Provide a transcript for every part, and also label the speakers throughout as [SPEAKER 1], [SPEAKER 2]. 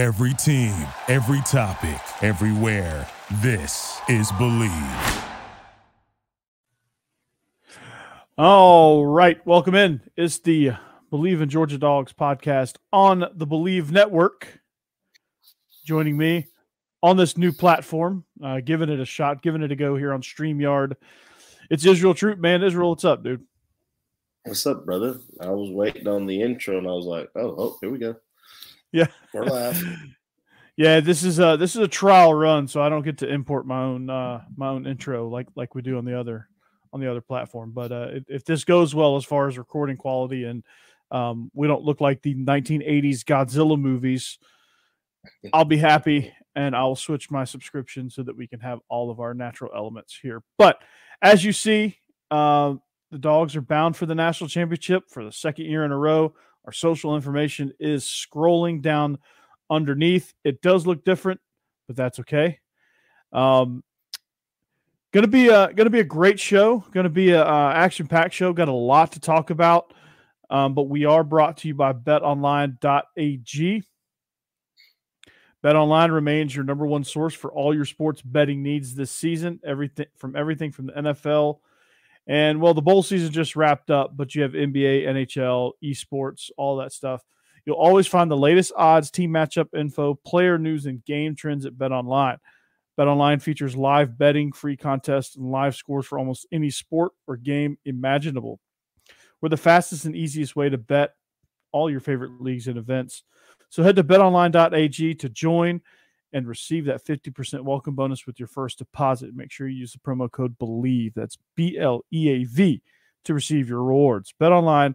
[SPEAKER 1] Every team, every topic, everywhere. This is Bleav.
[SPEAKER 2] All right, welcome in. It's the Bleav in Georgia Dogs podcast on the Bleav Network. Joining me on this new platform, uh, giving it a shot, giving it a go here on StreamYard. It's Israel Troop, man. Israel, what's up, dude?
[SPEAKER 3] What's up, brother? I was waiting on the intro and I was like, oh, oh here we go.
[SPEAKER 2] Yeah.
[SPEAKER 3] We're
[SPEAKER 2] yeah, this is a this is a trial run, so I don't get to import my own uh my own intro like like we do on the other on the other platform. But uh if, if this goes well as far as recording quality and um we don't look like the 1980s Godzilla movies, I'll be happy and I'll switch my subscription so that we can have all of our natural elements here. But as you see, uh, the dogs are bound for the national championship for the second year in a row. Our social information is scrolling down underneath. It does look different, but that's okay. Um, gonna be a gonna be a great show. Gonna be a uh, action packed show. Got a lot to talk about. Um, but we are brought to you by BetOnline.ag. BetOnline remains your number one source for all your sports betting needs this season. Everything from everything from the NFL and well, the bowl season just wrapped up, but you have NBA, NHL, esports, all that stuff. You'll always find the latest odds, team matchup info, player news, and game trends at Bet Online. Bet Online features live betting, free contests, and live scores for almost any sport or game imaginable. We're the fastest and easiest way to bet all your favorite leagues and events. So head to betonline.ag to join and receive that 50% welcome bonus with your first deposit. Make sure you use the promo code BLEAV. That's B L E A V to receive your rewards. Bet online,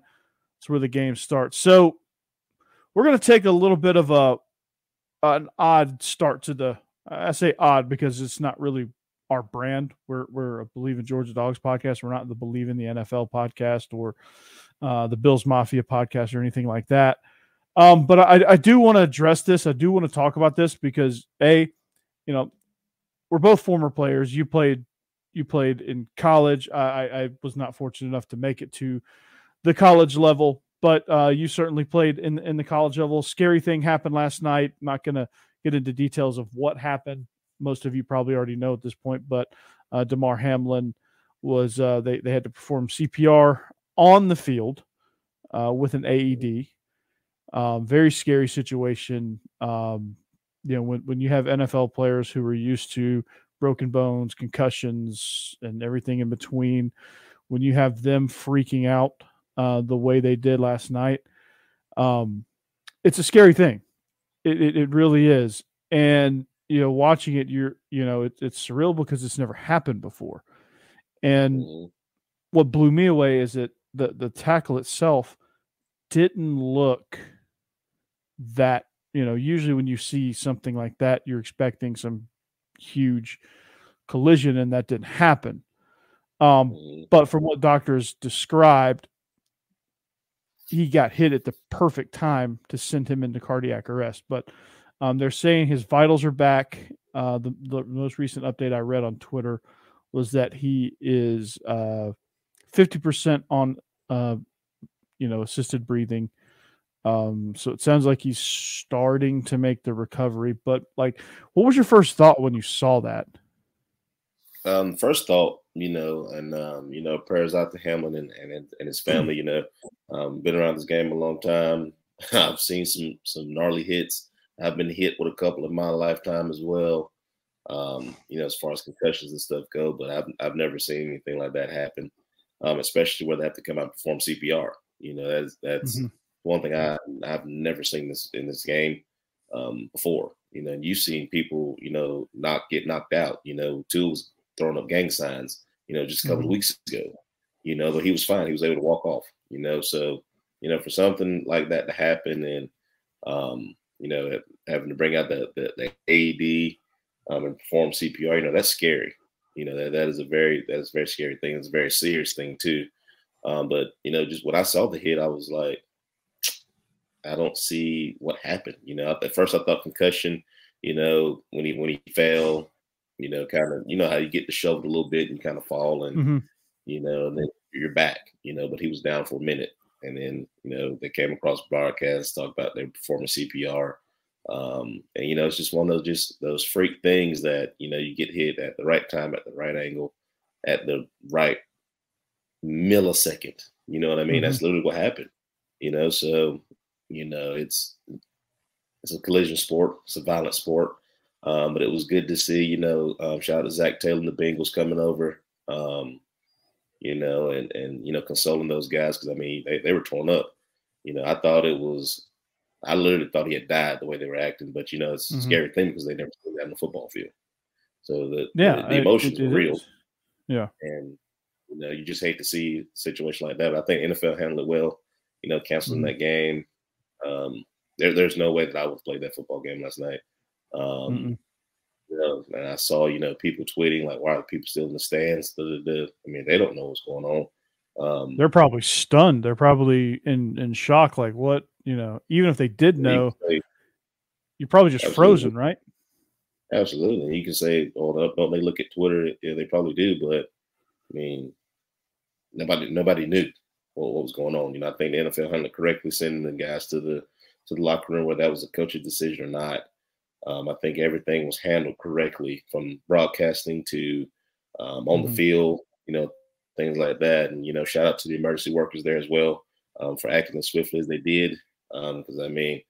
[SPEAKER 2] that's where the game starts. So we're going to take a little bit of a an odd start to the I say odd because it's not really our brand. We're we're a Bleav in Georgia Dogs podcast. We're not the Bleav in the NFL podcast or uh, the Bills Mafia podcast or anything like that. Um, but I, I do want to address this. I do want to talk about this because a, you know, we're both former players. You played, you played in college. I, I was not fortunate enough to make it to the college level, but uh, you certainly played in in the college level. Scary thing happened last night. not going to get into details of what happened. Most of you probably already know at this point, but uh, Damar Hamlin was uh, they they had to perform CPR on the field uh, with an AED um, very scary situation. Um, you know, when, when you have NFL players who are used to broken bones, concussions, and everything in between, when you have them freaking out uh, the way they did last night, um, it's a scary thing. It, it, it, really is. And, you know, watching it, you're, you know, it, it's surreal because it's never happened before. And mm-hmm. what blew me away is that the, the tackle itself didn't look – that you know usually when you see something like that you're expecting some huge collision and that didn't happen. Um, mm-hmm. but from what doctors described he got hit at the perfect time to send him into cardiac arrest. But um, they're saying his vitals are back. Uh, the, the, most recent update i read on twitter was that he is uh, 50% on uh, you know assisted breathing um, so it sounds like he's starting to make the recovery. But like, what was your first thought when you saw that?
[SPEAKER 3] Um, first thought, you know, and um, you know, prayers out to Hamlin and, and, and his family. You know, um, been around this game a long time. I've seen some some gnarly hits. I've been hit with a couple in my lifetime as well. Um, you know, as far as concussions and stuff go, but I've I've never seen anything like that happen. Um, especially where they have to come out and perform CPR. You know, that's that's mm-hmm one thing I I've never seen this in this game um, before. You know, and you've seen people, you know, not get knocked out. You know, tools throwing up gang signs. You know, just a couple mm-hmm. of weeks ago. You know, but he was fine. He was able to walk off. You know, so you know, for something like that to happen, and um, you know, having to bring out the the, the AED um, and perform CPR, you know, that's scary. You know, that, that is a very that's a very scary thing. It's a very serious thing too. Um, but you know, just when I saw the hit, I was like, I don't see what happened. You know, at first I thought concussion. You know, when he when he fell, you know, kind of, you know how you get the shoved a little bit and kind of fall, and mm-hmm. you know, and then you're back. You know, but he was down for a minute, and then you know they came across broadcast talk about they performing CPR. Um, and you know, it's just one of those just those freak things that you know you get hit at the right time, at the right angle, at the right millisecond. You know what I mean? Mm-hmm. That's literally what happened. You know, so you know it's it's a collision sport, it's a violent sport. Um, but it was good to see, you know, um, shout out to Zac Taylor and the Bengals coming over, um, you know, and and you know, consoling those guys because I mean they, they were torn up. You know, I thought it was I literally thought he had died the way they were acting, but you know, it's mm-hmm. a scary thing because they never seen that on the football field. So the yeah, the, the emotions it, it, are real. Is.
[SPEAKER 2] Yeah,
[SPEAKER 3] and you know, you just hate to see a situation like that. But I think NFL handled it well. You know, canceling mm-hmm. that game. Um, there, there's no way that I would play that football game last night. Um, you know, and I saw you know people tweeting like, "Why are people still in the stands?" I mean, they don't know what's going on.
[SPEAKER 2] Um, They're probably stunned. They're probably in in shock. Like, what you know, even if they did know, you're probably just absolutely. frozen, right?
[SPEAKER 3] Absolutely. You can say, "Oh, don't they look at Twitter?" Yeah, they probably do, but I mean, nobody nobody knew what, what was going on. You know, I think the NFL handled correctly sending the guys to the to the locker room, whether that was a coach's decision or not. Um, I think everything was handled correctly from broadcasting to um, on mm-hmm. the field, you know, things like that. And you know, shout out to the emergency workers there as well um, for acting as swiftly as they did because um, I mean,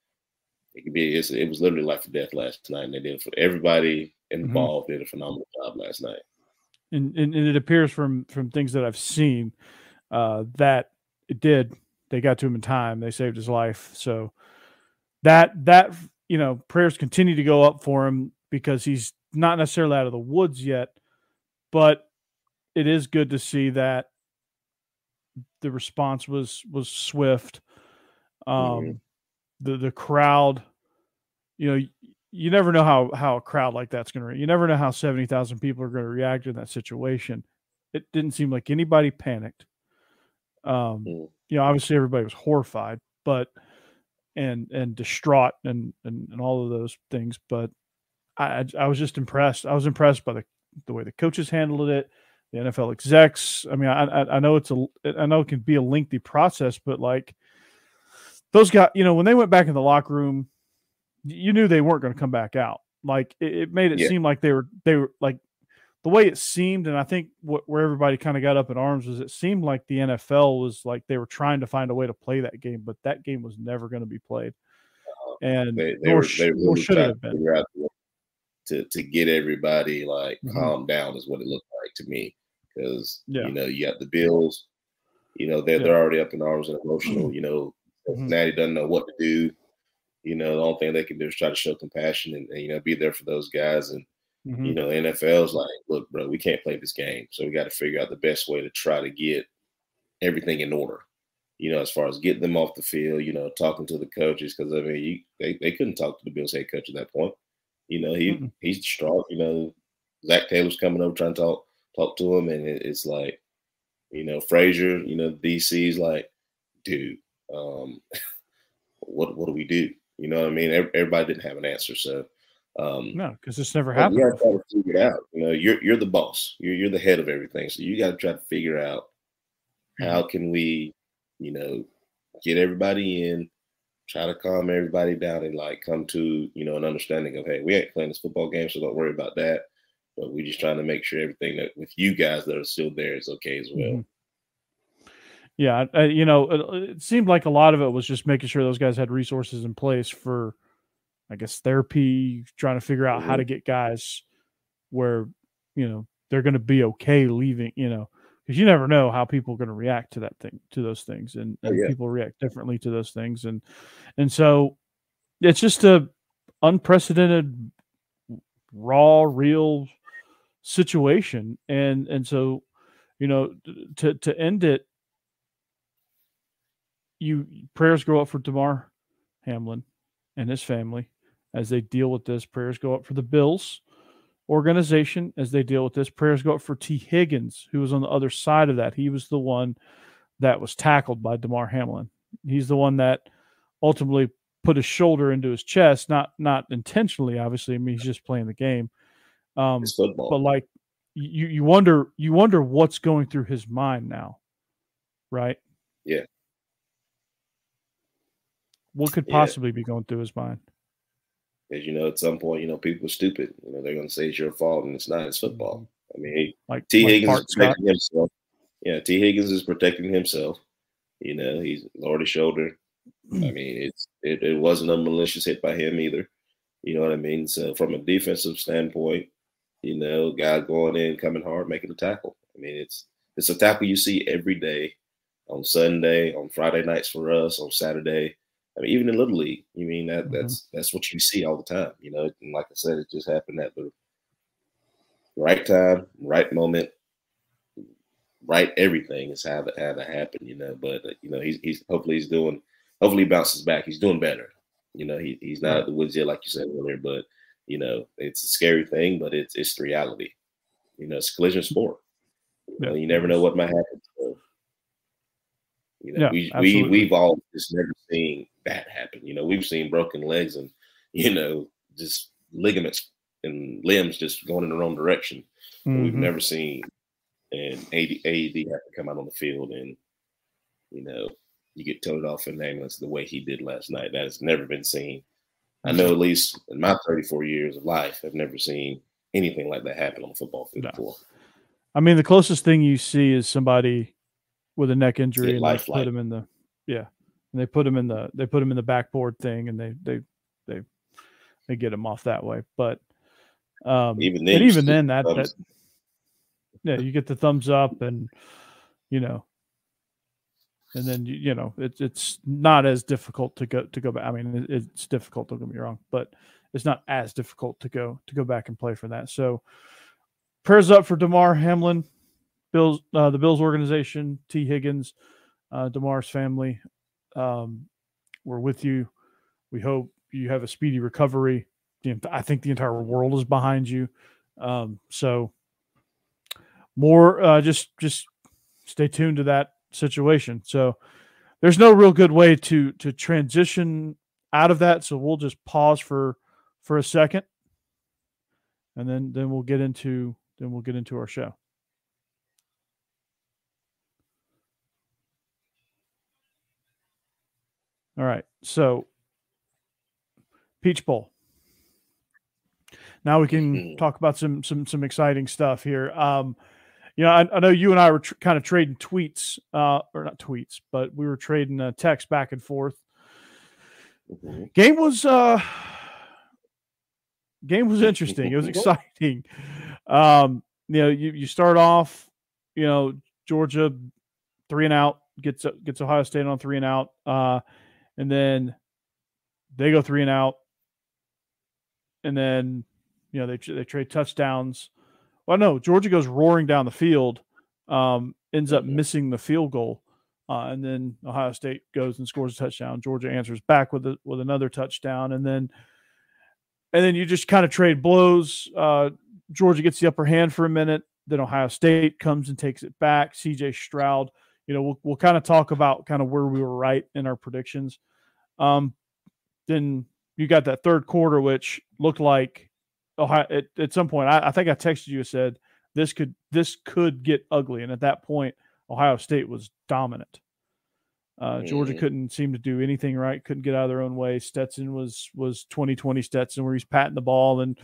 [SPEAKER 3] it could be it was literally life or death last night, and they did for everybody mm-hmm. involved mm-hmm. did a phenomenal job last night.
[SPEAKER 2] And, and, and it appears from from things that I've seen uh, that it did. They got to him in time. They saved his life. So that that you know prayers continue to go up for him because he's not necessarily out of the woods yet, but it is good to see that the response was was swift. Um, mm-hmm. the the crowd, you know, you never know how how a crowd like that's going to. You never know how seventy thousand people are going to react in that situation. It didn't seem like anybody panicked. Um, mm. you know, obviously everybody was horrified, but and and distraught and and, and all of those things. But I I was just impressed. I was impressed by the the way the coaches handled it, the NFL execs. I mean, I I, I know it's a I know it can be a lengthy process, but like those guys, you know, when they went back in the locker room, you knew they weren't going to come back out. Like it, it made it yeah. seem like they were they were like the way it seemed, and I think what where everybody kind of got up in arms was it seemed like the NFL was like they were trying to find a way to play that game, but that game was never going to be played. Uh, and they, they, were, they really should have been
[SPEAKER 3] to to get everybody like mm-hmm. calm down is what it looked like to me because yeah. you know you got the Bills, you know they're yeah. they're already up in arms and emotional. You know Mm-hmm. Natty doesn't know what to do. You know, the only thing they can do is try to show compassion and, and you know be there for those guys. And mm-hmm. you know, NFL's like, look, bro, we can't play this game, so we got to figure out the best way to try to get everything in order. You know, as far as getting them off the field, you know, talking to the coaches because I mean, you, they they couldn't talk to the Bills head coach at that point. You know, he mm-hmm. he's distraught. You know, Zac Taylor's coming over trying to talk talk to him, and it, it's like, you know, Frazier, you know, DC's like, dude, um, what what do we do? You know what I mean? Everybody didn't have an answer, so
[SPEAKER 2] um, no, because it's never happened.
[SPEAKER 3] You got to try to figure it out. You know, you're you're the boss. You're you're the head of everything, so you got to try to figure out how mm-hmm. can we, you know, get everybody in, try to calm everybody down, and like come to you know an understanding of hey, we ain't playing this football game, so don't worry about that. But we're just trying to make sure everything that with you guys that are still there is okay as well. Mm-hmm.
[SPEAKER 2] Yeah, uh, you know, it, it, seemed like a lot of it was just making sure those guys had resources in place for, I guess, therapy, trying to figure out mm-hmm. how to get guys where, you know, they're going to be okay leaving, you know, because you never know how people are going to react to that thing, to those things, and, oh, yeah. people react differently to those things, and and so it's just a unprecedented, raw, real situation, and and so, you know, to to end it you prayers go up for Damar Hamlin and his family as they deal with this. Prayers go up for the Bills organization as they deal with this. Prayers go up for Tee Higgins, who was on the other side of that. He was the one that was tackled by Damar Hamlin. He's the one that ultimately put his shoulder into his chest, not not intentionally, obviously. I mean, he's just playing the game. Um, but like you, you wonder, you wonder what's going through his mind now, right?
[SPEAKER 3] Yeah.
[SPEAKER 2] What could possibly yeah. be going through his mind?
[SPEAKER 3] As you know, at some point, you know, people are stupid. You know, they're going to say it's your fault, and it's not. It's football. I mean, like T. Like Higgins is protecting himself. Yeah, Tee Higgins is protecting himself. You know, he's lowered his shoulder. I mm. mean, it's it, it wasn't a malicious hit by him either. You know what I mean? So from a defensive standpoint, you know, guy going in, coming hard, making a tackle. I mean, it's it's a tackle you see every day on Sunday, on Friday nights for us, on Saturday. I mean, even in Little League, you mean that mm-hmm. that's that's what you see all the time, you know. And like I said, it just happened at the right time, right moment, right everything is how that how that happened, you know. But uh, you know, he's he's hopefully he's doing hopefully he bounces back. He's doing better. You know, he, he's not at the woods yet, like you said earlier, but you know, it's a scary thing, but it's it's the reality. You know, it's collision sport. You, know, you never know what might happen. So, you know, yeah, we, we we've all just never seen that happen. You know, we've seen broken legs and you know, just ligaments and limbs just going in the wrong direction. Mm-hmm. We've never seen an AD, AD have to come out on the field and you know you get towed off in an ambulance the way he did last night. That has never been seen. I know at least in my 34 years of life, I've never seen anything like that happen on the football field no. before.
[SPEAKER 2] I mean, the closest thing you see is somebody with a neck injury and they put him in the yeah, and they put him in the they put him in the backboard thing and they they they they get him off that way. But um, even then, even then that, that yeah, you get the thumbs up and you know and then you, you know it's it's not as difficult to go to go back. I mean, it, it's difficult. Don't get me wrong, but it's not as difficult to go to go back and play for that. So prayers up for Damar Hamlin, Bills, uh, the Bills organization, Tee Higgins, uh, Damar's family. Um, we're with you. We hope you have a speedy recovery. I think the entire world is behind you. Um, so more, uh, just just stay tuned to that situation. So there's no real good way to to transition out of that. So we'll just pause for for a second, and then then we'll get into then we'll get into our show. All right. So Peach Bowl. Now we can mm-hmm. talk about some some some exciting stuff here. Um, you know, I, I know you and I were tr- kind of trading tweets, uh, or not tweets, but we were trading uh, text back and forth. Mm-hmm. Game was uh, game was interesting. It was exciting. Um, you know, you, you start off, you know, Georgia three and out gets gets Ohio State on three and out, uh, and then they go three and out, and then you know they they trade touchdowns. Well, no, Georgia goes roaring down the field, um, ends up mm-hmm. missing the field goal, uh, and then Ohio State goes and scores a touchdown. Georgia answers back with a, with another touchdown, and then and then you just kind of trade blows. Uh, Georgia gets the upper hand for a minute, then Ohio State comes and takes it back. C.J. Stroud, you know, we'll we'll kind of talk about kind of where we were right in our predictions. Um, then you got that third quarter, which looked like Ohio at, at some point, I, I think I texted you and said this could this could get ugly, and at that point, Ohio State was dominant. Uh, Georgia mm-hmm. couldn't seem to do anything right. Couldn't get out of their own way. Stetson was was 2020 Stetson, where he's patting the ball and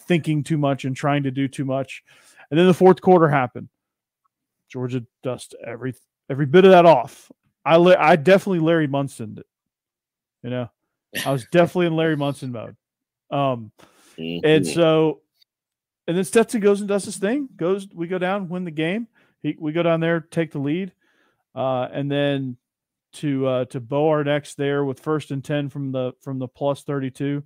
[SPEAKER 2] thinking too much and trying to do too much. And then the fourth quarter happened. Georgia dust every every bit of that off. I I definitely Larry Munson. You know, I was definitely in Larry Munson mode. Um, Mm-hmm. And so, and then Stetson goes and does his thing. Goes, we go down, win the game. He, we go down there, take the lead, uh, and then to uh, to bow our necks there with first and ten from the from the plus thirty two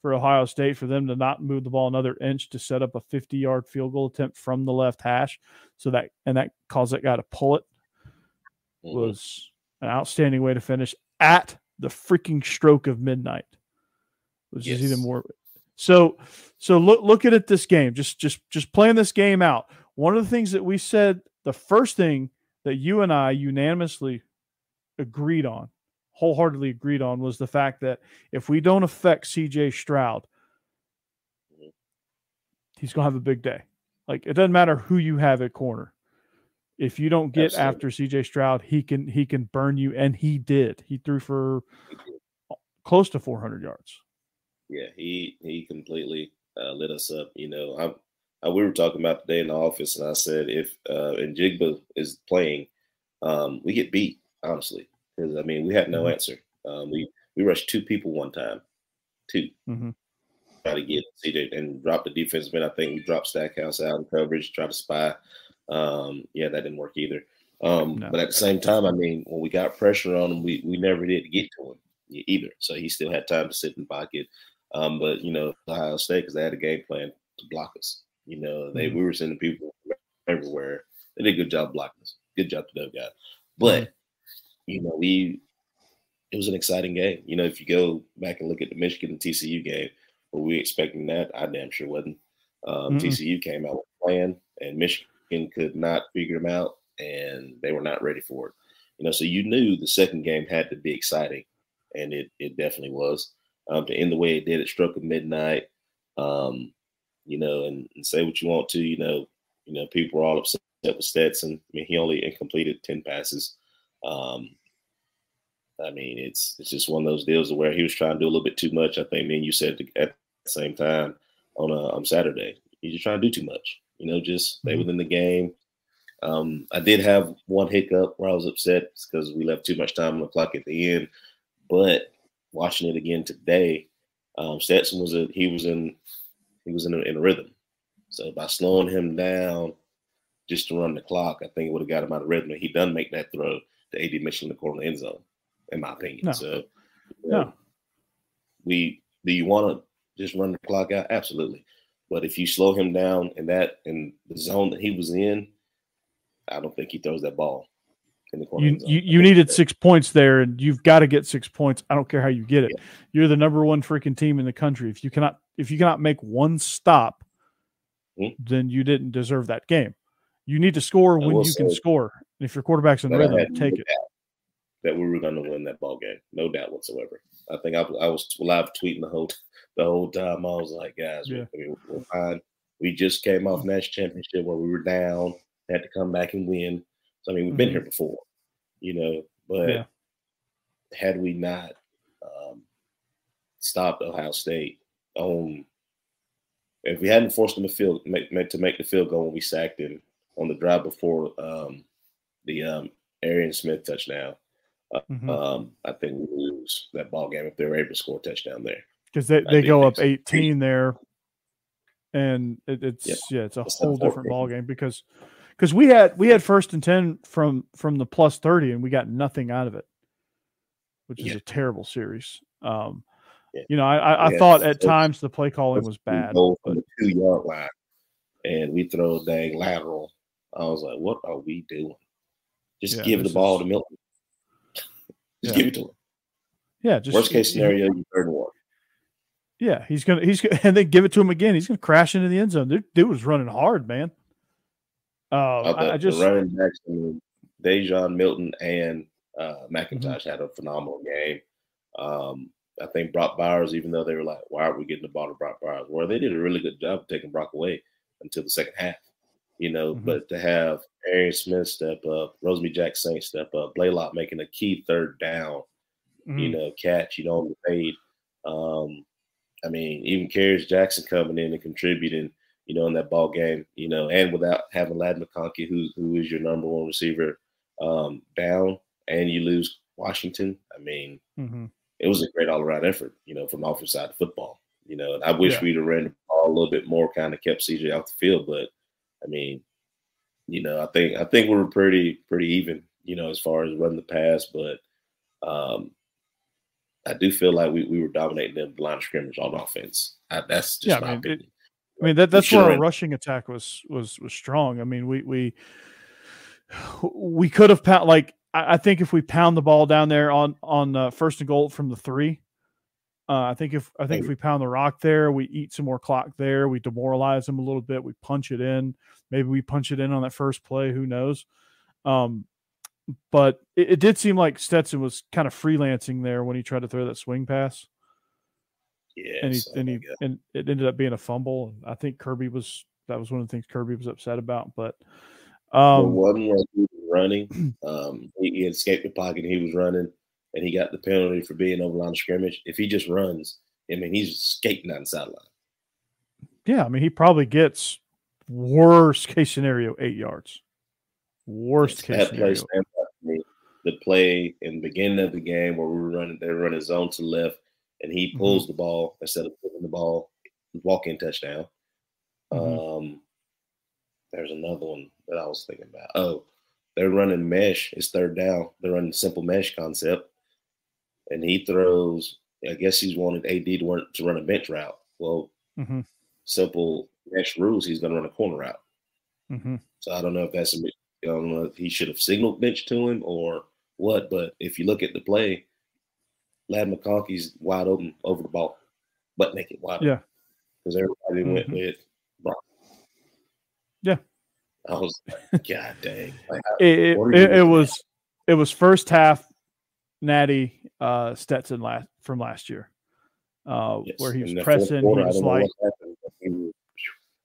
[SPEAKER 2] for Ohio State for them to not move the ball another inch to set up a 50 yard field goal attempt from the left hash. So that and that caused that guy to pull it mm-hmm. was an outstanding way to finish at the freaking stroke of midnight. Which yes. is even more so so look look at this game. Just just just playing this game out. One of the things that we said, the first thing that you and I unanimously agreed on, wholeheartedly agreed on, was the fact that if we don't affect CJ Stroud, he's gonna have a big day. Like it doesn't matter who you have at corner. If you don't get Absolutely. after CJ Stroud, he can he can burn you, and he did. He threw for close to 400 yards.
[SPEAKER 3] Yeah, he he completely uh, lit us up. You know, I'm, I, we were talking about today in the office, and I said if uh, Njigba is playing, um, we get beat honestly because I mean we had no mm-hmm. answer. Um, we we rushed two people one time, 2 mm-hmm. try to get seated and drop the defense man. I think we dropped Stackhouse out in coverage, try to spy. Um, yeah, that didn't work either. Um, no. But at the same time, I mean, when we got pressure on him, we, we never did get to him either. So he still had time to sit in the pocket. Um, but you know, Ohio State because they had a game plan to block us. You know, they mm-hmm. we were sending people everywhere. They did a good job blocking us. Good job to that guy. But mm-hmm. you know, we it was an exciting game. You know, if you go back and look at the Michigan and TCU game, were we expecting that? I damn sure wasn't. Um, mm-hmm. TCU came out with a plan, and Michigan could not figure them out, and they were not ready for it. You know, so you knew the second game had to be exciting, and it it definitely was. Um, to end the way it did, it struck at midnight. Um, you know, and, and, say what you want to, you know, you know, people were all upset with Stetson. I mean, he only completed ten passes. Um, I mean, it's it's just one of those deals where he was trying to do a little bit too much. I think, and you said at the same time on a, uh, on Saturday, he's just trying to do too much. You know, just stay mm-hmm. within the game. Um, I did have one hiccup where I was upset because we left too much time on the clock at the end. But watching it again today, um, Stetson was a he was in he was in a, in a rhythm. So by slowing him down just to run the clock, I think it would have got him out of rhythm. And he done make that throw to AD Mitchell in the corner of end zone in my opinion. No. So, no. we do you want to just run the clock out? Absolutely. But if you slow him down in that in the zone that he was in, I don't think he throws that ball in the corner.
[SPEAKER 2] You you, you needed six points there, and you've got to get six points. I don't care how you get it. Yeah. You're the number one freaking team in the country. If you cannot if you cannot make one stop, mm-hmm. then you didn't deserve that game. You need to score when you can score. And if your quarterback's in rhythm, take it
[SPEAKER 3] that we were going to win that ball game, no doubt whatsoever. I think I, I was live tweeting the whole the whole time. I was like, guys, yeah. we, we're fine. We just came off national championship where we were down, had to come back and win. So I mean, we've mm-hmm. been here before, you know. But yeah. had we not um, stopped Ohio State on, if we hadn't forced them to field make, to make the field goal when we sacked him on the drive before um, the um, Arian Smith touchdown, Mm-hmm. Um, I think we lose that ball game if they're able to score a touchdown there
[SPEAKER 2] because they, they go up 18 there, and it, it's yep. yeah, it's a it's whole different ball game because because we had we had first and 10 from from the plus 30 and we got nothing out of it, which is yeah. a terrible series. Um, yeah. You know, I, I, I thought at times the play calling was bad. But,
[SPEAKER 3] the two yard line, and we throw a dang lateral. I was like, what are we doing? Just yeah, give the ball is, to Milton. Just yeah. give it to him.
[SPEAKER 2] Yeah. Just
[SPEAKER 3] worst case scenario, you third one.
[SPEAKER 2] Yeah, he's gonna he's gonna, and then give it to him again. He's gonna crash into the end zone. Dude, dude was running hard, man. Uh, I, I just
[SPEAKER 3] running backs, Dejon Milton and uh, McIntosh mm-hmm. had a phenomenal game. Um, I think Brock Bowers, even though they were like, "Why are we getting the ball to Brock Bowers?" Well, they did a really good job of taking Brock away until the second half you know, mm-hmm. but to have Arian Smith step up, Rosemy-Jacksaint step up, Blaylock making a key third down, mm-hmm. you know, catch, you know, paid. Um, I mean, even Kearis Jackson coming in and contributing, you know, in that ball game, you know, and without having Ladd McConkey, who who is your number one receiver, um, down, and you lose Washington. I mean, mm-hmm. it was a great all around effort, you know, from the offensive side of football. You know, and I wish yeah. we'd have ran the ball a little bit more, kind of kept CJ off the field, but I mean, you know, I think I think we are pretty pretty even, you know, as far as running the pass, but um, I do feel like we, we were dominating them line of scrimmage on offense. I, that's just yeah, I mean, it,
[SPEAKER 2] I mean that that's where our rushing attack was was was strong. I mean, we we we could have pound like I, I think if we pound the ball down there on on uh, first and goal from the three, uh, I think if I think if we pound the rock there, we eat some more clock there. We demoralize them a little bit. We punch it in. Maybe we punch it in on that first play. Who knows? Um, but it, it, did seem like Stetson was kind of freelancing there when he tried to throw that swing pass.
[SPEAKER 3] Yeah,
[SPEAKER 2] and he and he and it ended up being a fumble. I think Kirby was that was one of the things Kirby was upset about. But
[SPEAKER 3] um, the one where he was running, um, he, he escaped the pocket. he was running and he got the penalty for being over line of scrimmage. If he just runs, I mean, he's skating on the sideline.
[SPEAKER 2] Yeah, I mean, he probably gets worst case scenario eight yards. Worst case
[SPEAKER 3] that
[SPEAKER 2] scenario.
[SPEAKER 3] play stands out to me. The play in the beginning of the game where we were running, they were running zone to left, and he
[SPEAKER 2] Mm-hmm.
[SPEAKER 3] pulls the ball instead of putting the ball, walk in touchdown.
[SPEAKER 2] Mhm.
[SPEAKER 3] Um, there's another one that I was thinking about. Oh, they're running mesh. It's third down. They're running simple mesh concept, and he throws. I guess he's wanted AD to run to run a bench route. Well,
[SPEAKER 2] Mhm.
[SPEAKER 3] simple mesh rules. He's going to run a corner route.
[SPEAKER 2] Mhm.
[SPEAKER 3] So I don't know if that's a, I don't know if he should have signaled bench to him or what. But if you look at the play, Ladd McConkey's wide open over the ball, butt naked wide.
[SPEAKER 2] Yeah.
[SPEAKER 3] Because everybody went
[SPEAKER 2] Mhm.
[SPEAKER 3] with Brock.
[SPEAKER 2] Yeah.
[SPEAKER 3] I was like, God dang. Like,
[SPEAKER 2] It, it,
[SPEAKER 3] What are you
[SPEAKER 2] it, it was it was first half Natty uh, Stetson last from last year, uh,
[SPEAKER 3] yes.
[SPEAKER 2] where he was pressing. He
[SPEAKER 3] quarter, I
[SPEAKER 2] was like
[SPEAKER 3] what happened, but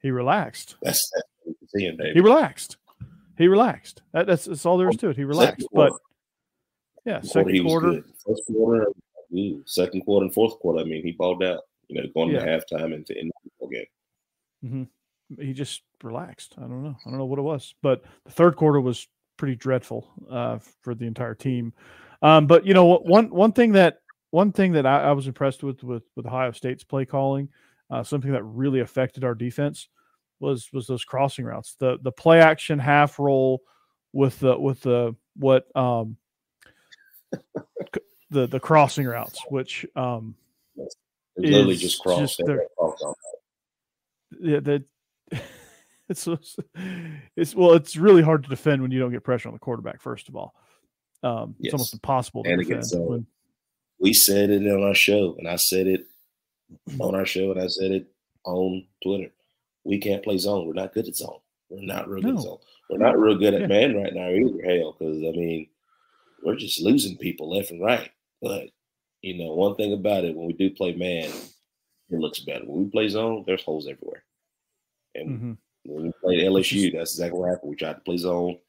[SPEAKER 3] he
[SPEAKER 2] relaxed.
[SPEAKER 3] That's that's seeing, baby.
[SPEAKER 2] He relaxed. He relaxed. That, that's that's all there is to it. He relaxed. But. Yeah, second quarter.
[SPEAKER 3] First quarter, ooh, second quarter, and fourth quarter. I mean, he balled out. You know, going
[SPEAKER 2] Yeah.
[SPEAKER 3] to halftime and to end the game.
[SPEAKER 2] he just relaxed. I don't know. I don't know what it was, but the third quarter was pretty dreadful uh, for the entire team. Um, but you know, one one thing that one thing that I, I was impressed with with with Ohio State's play calling, uh, something that really affected our defense was was those crossing routes, the the play action half roll with the with the what um the the crossing routes, which um
[SPEAKER 3] It was literally just cross.
[SPEAKER 2] just
[SPEAKER 3] They
[SPEAKER 2] their-
[SPEAKER 3] got cross
[SPEAKER 2] yeah, that it's it's well, it's really hard to defend when you don't get pressure on the quarterback. First of all, um, it's almost impossible to
[SPEAKER 3] And against, uh,
[SPEAKER 2] when,
[SPEAKER 3] We said it on our show, and I said it on our show, and I said it on Twitter. We can't play zone. We're not good at zone. We're not real good at zone. We're not real good at
[SPEAKER 2] Yeah.
[SPEAKER 3] man right now either. Hell, because I mean, we're just losing people left and right. But you know, one thing about it, when we do play man, it looks better. When we play zone, there's holes everywhere. And
[SPEAKER 2] Mhm.
[SPEAKER 3] when we played LSU, that's exactly what happened. We tried to play zone,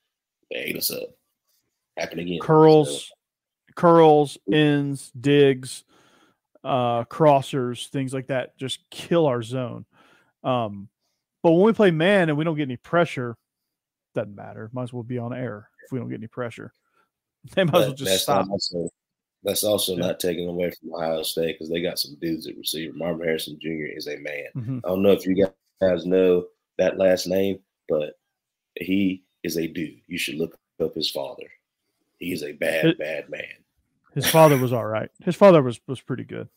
[SPEAKER 3] they ate us up. Happened again. So,
[SPEAKER 2] curls, curls, ends, digs, uh, crossers, things like that, just kill our zone. Um, but when we play man and we don't get any pressure, doesn't matter. Might as well be on air if we don't get any pressure. They might as well just
[SPEAKER 3] that's
[SPEAKER 2] stop.
[SPEAKER 3] also that's also
[SPEAKER 2] Yeah.
[SPEAKER 3] not taken away from Ohio State because they got some dudes at receiver. Marvin Harrison Jr. is a man.
[SPEAKER 2] Mhm.
[SPEAKER 3] I don't know if you guys know that last name, but he is a dude. You should look up his father. He is a bad,
[SPEAKER 2] It-
[SPEAKER 3] bad man.
[SPEAKER 2] His father was all right. His father was was pretty good.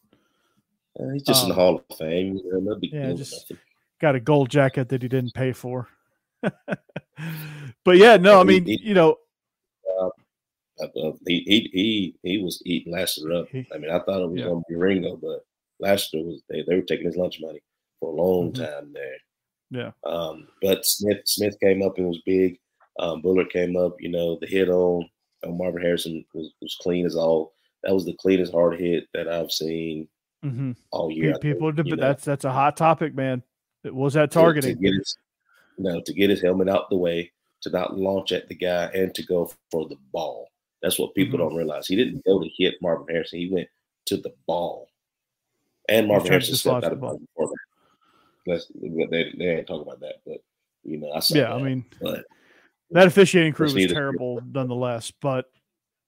[SPEAKER 3] Uh, he's just in the
[SPEAKER 2] Um,
[SPEAKER 3] Hall of Fame. You know, no
[SPEAKER 2] yeah, just- got a gold jacket that he didn't pay for. but yeah, no, I mean, you know,
[SPEAKER 3] he, he he he was eating Lassiter up. I mean, I thought it was
[SPEAKER 2] yeah.
[SPEAKER 3] going to be Ringo, but Lassiter was they, they were taking his lunch money for a long
[SPEAKER 2] Mhm.
[SPEAKER 3] time there.
[SPEAKER 2] Yeah.
[SPEAKER 3] Um, but Smith Smith came up and was big. Um, Bullard came up. You know, the hit on, on Marvin Harrison was, was clean as all. That was the cleanest hard hit that I've seen
[SPEAKER 2] mhm.
[SPEAKER 3] all year. Think,
[SPEAKER 2] people,
[SPEAKER 3] know.
[SPEAKER 2] that's that's a hot topic, man. It was that
[SPEAKER 3] to-
[SPEAKER 2] targeting.
[SPEAKER 3] to get his, you know, to get his helmet out the way, to not launch at the guy, and to go for the ball. That's what people
[SPEAKER 2] Mhm.
[SPEAKER 3] don't realize. He didn't go to hit Marvin Harrison. He went to the ball, and Marvin Harrison stepped out
[SPEAKER 2] the
[SPEAKER 3] of
[SPEAKER 2] ball.
[SPEAKER 3] bounds before that. That's they, they ain't talking about that, but you know, I saw
[SPEAKER 2] yeah,
[SPEAKER 3] that.
[SPEAKER 2] I mean,
[SPEAKER 3] but
[SPEAKER 2] that officiating crew was terrible, nonetheless. But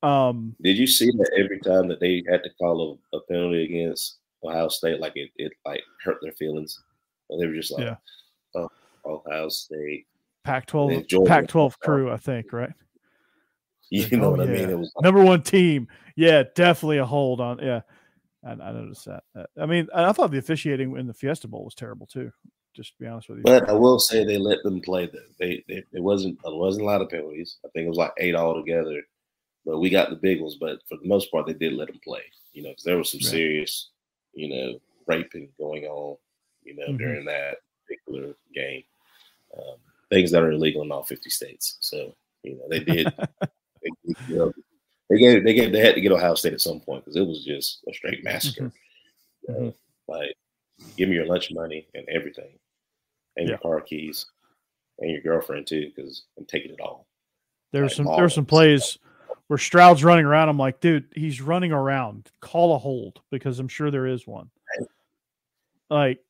[SPEAKER 2] um,
[SPEAKER 3] did you see that every time that they had to call a, a penalty against Ohio State, like it, it like hurt their feelings? And they were just like,
[SPEAKER 2] Yeah.
[SPEAKER 3] oh, Ohio State.
[SPEAKER 2] Pac-12,
[SPEAKER 3] Then
[SPEAKER 2] Pac-12 crew, I think, right?
[SPEAKER 3] You know
[SPEAKER 2] Oh,
[SPEAKER 3] what I mean? It was like,
[SPEAKER 2] Number one team, yeah, definitely a hold on. Yeah, I, I noticed that. Uh, I mean, I thought the officiating in the Fiesta Bowl was terrible too. Just to be honest with you.
[SPEAKER 3] But I will say they let them play. Them. They, they it wasn't it wasn't a lot of penalties. I think it was like eight altogether. But we got the big ones. But for the most part, they did let them play. You know, because there was some
[SPEAKER 2] Right.
[SPEAKER 3] serious, you know, raping going on. You know,
[SPEAKER 2] Mhm.
[SPEAKER 3] during that particular game, um, things that are illegal in all fifty states. So you know, they did. they, you know, they gave they gave they had to get Ohio State at some point because it was just a straight massacre. You know,
[SPEAKER 2] Mhm.
[SPEAKER 3] Like, give me your lunch money and everything, and your
[SPEAKER 2] Yeah.
[SPEAKER 3] car keys, and your girlfriend too, because I'm taking it all.
[SPEAKER 2] There's
[SPEAKER 3] like
[SPEAKER 2] some there were some plays where Stroud's running around. I'm like, dude, he's running around. Call a hold because I'm sure there is one. like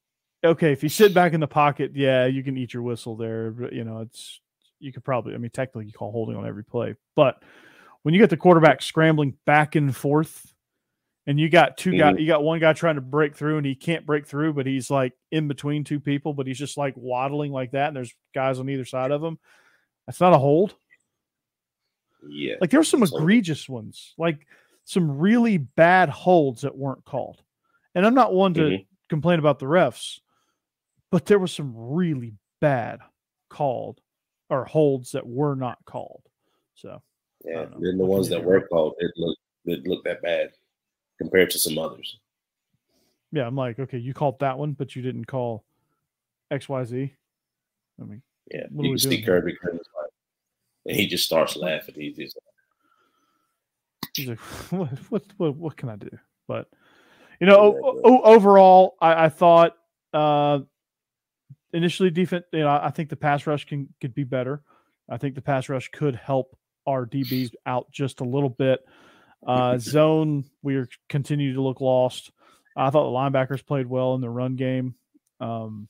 [SPEAKER 2] okay, if you sit back in the pocket, yeah, you can eat your whistle there. But you know, it's you could probably, I mean, technically you call holding on every play, but when you get the quarterback scrambling back and forth, and you got 2 mm-hmm. guys, you got one guy trying to break through, and he can't break through, but he's like in between two people, but he's just like waddling like that, and there's guys on either side of him. That's not a hold.
[SPEAKER 3] Yeah,
[SPEAKER 2] like there were some egregious ones, like some really bad holds that weren't called. And I'm not one to mm-hmm. complain about the refs, but there was some really bad called or holds that were not called. So
[SPEAKER 3] yeah, then the ones that were called, it looked it looked that bad compared to some others.
[SPEAKER 2] Yeah, I'm like, okay, you called that one, but you didn't call X Y Z. I mean,
[SPEAKER 3] yeah, you can see Kirby and he just starts laughing. He just
[SPEAKER 2] he's like, what, what, what, what can I do? But you know, o- o- overall, I, I thought uh, initially defense. You know, I think the pass rush can could be better. I think the pass rush could help our DBs out just a little bit. Uh, zone, we are continue to look lost. I thought the linebackers played well in the run game. Um,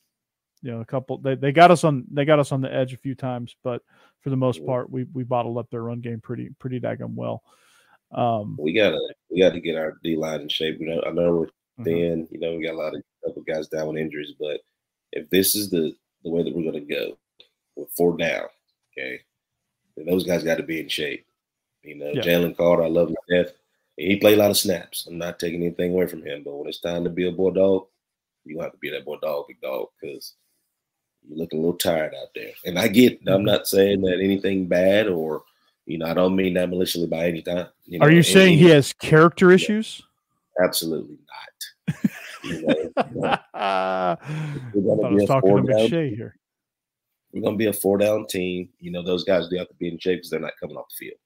[SPEAKER 2] you know, a couple they, they got us on they got us on the edge a few times, but for the most part, we we bottled up their run game pretty pretty daggum well. Um,
[SPEAKER 3] we gotta we gotta get our D line in shape. You know, I know we're mm-hmm. thin. You know, we got a lot of couple guys down with injuries, but if this is the the way that we're gonna go with four down, okay, then those guys got to be in shape. You know, yeah. Jalen Carter, I love him to death. He played a lot of snaps. I'm not taking anything away from him, but when it's time to be a bulldog, you have to be that bulldog, big dog, because you're looking a little tired out there. And I get, I'm mm-hmm. not saying that anything bad or, you know, I don't mean that maliciously by any time.
[SPEAKER 2] You know, Are you saying he has character issues?
[SPEAKER 3] Absolutely not. you know,
[SPEAKER 2] I was talking to McShay here.
[SPEAKER 3] We're going to be a four down team. You know, those guys do have to be in shape because they're not coming off the field.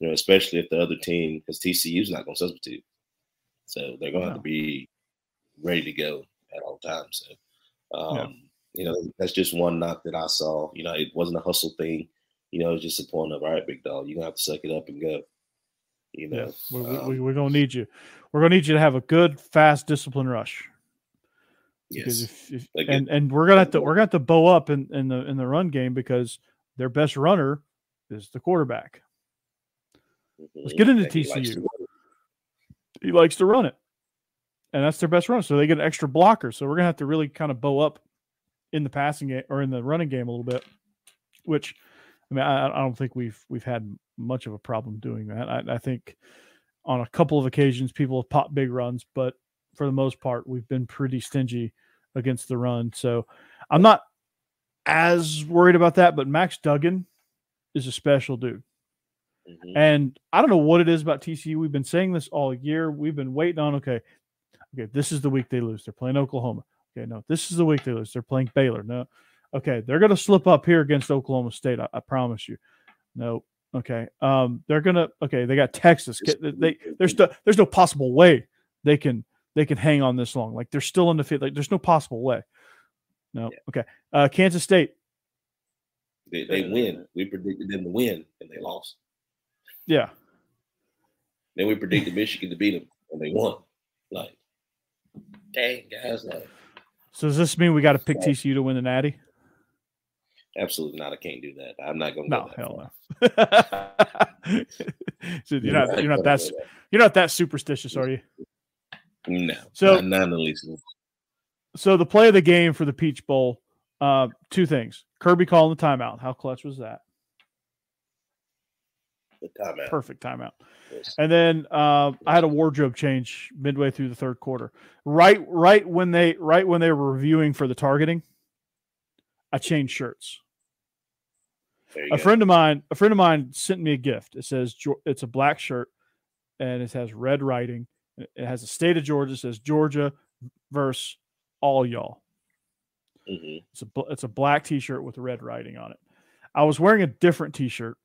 [SPEAKER 3] You know, especially if the other team, because TCU's not going to substitute. So they're going to no. have to be ready to go at all times. So, um, yeah. you know, that's just one knock that I saw. You know, it wasn't a hustle thing. You know, it's just a point of, all right, big dog, you're going to have to suck it up and go. You know,
[SPEAKER 2] yeah, we, um, we, we're going to need you. We're going to need you to have a good, fast, discipline rush.
[SPEAKER 3] Yes.
[SPEAKER 2] If, if, and and we're gonna have to we're gonna have to bow up in, in the in the run game because their best runner is the quarterback. Let's mm-hmm. get into TCU. He likes, he likes to run it, and that's their best run. So they get an extra blocker. So we're gonna have to really kind of bow up in the passing game or in the running game a little bit. Which, I mean, I, I don't think we've we've had much of a problem doing that. I, I think on a couple of occasions people have popped big runs, but for the most part, we've been pretty stingy against the run. So I'm not as worried about that, but Max Duggan is a special dude. Mm-hmm. And I don't know what it is about TCU. We've been saying this all year. We've been waiting on, okay, okay, this is the week they lose. They're playing Oklahoma. Okay, no, this is the week they lose. They're playing Baylor. No, okay, they're going to slip up here against Oklahoma State. I, I promise you. No, okay, um, they're gonna. Okay, they got Texas. They, they there's no, there's no possible way they can they can hang on this long. Like they're still in the field. Like there's no possible way. No. Yeah. Okay. Uh, Kansas State.
[SPEAKER 3] They, they win. We predicted them to win, and they lost.
[SPEAKER 2] Yeah.
[SPEAKER 3] Then we predicted Michigan to beat them, and they won. Like, dang guys, like.
[SPEAKER 2] So does this mean we got to pick TCU to win the Natty?
[SPEAKER 3] Absolutely not. I can't do that. I'm not going
[SPEAKER 2] to. No, hell no. so you're not. You're not that. You're not that superstitious, are you?
[SPEAKER 3] No. So not, not the least.
[SPEAKER 2] So the play of the game for the Peach Bowl, uh, two things. Kirby calling the timeout. How clutch was that?
[SPEAKER 3] The timeout.
[SPEAKER 2] Perfect timeout. Yes. And then uh, I had a wardrobe change midway through the third quarter. Right, right when they right when they were reviewing for the targeting, I changed shirts. A go. friend of mine, a friend of mine sent me a gift. It says it's a black shirt, and it has red writing, it has a state of Georgia. It says Georgia versus all y'all. Mm-hmm. It's a it's a black T-shirt with red writing on it. I was wearing a different T-shirt,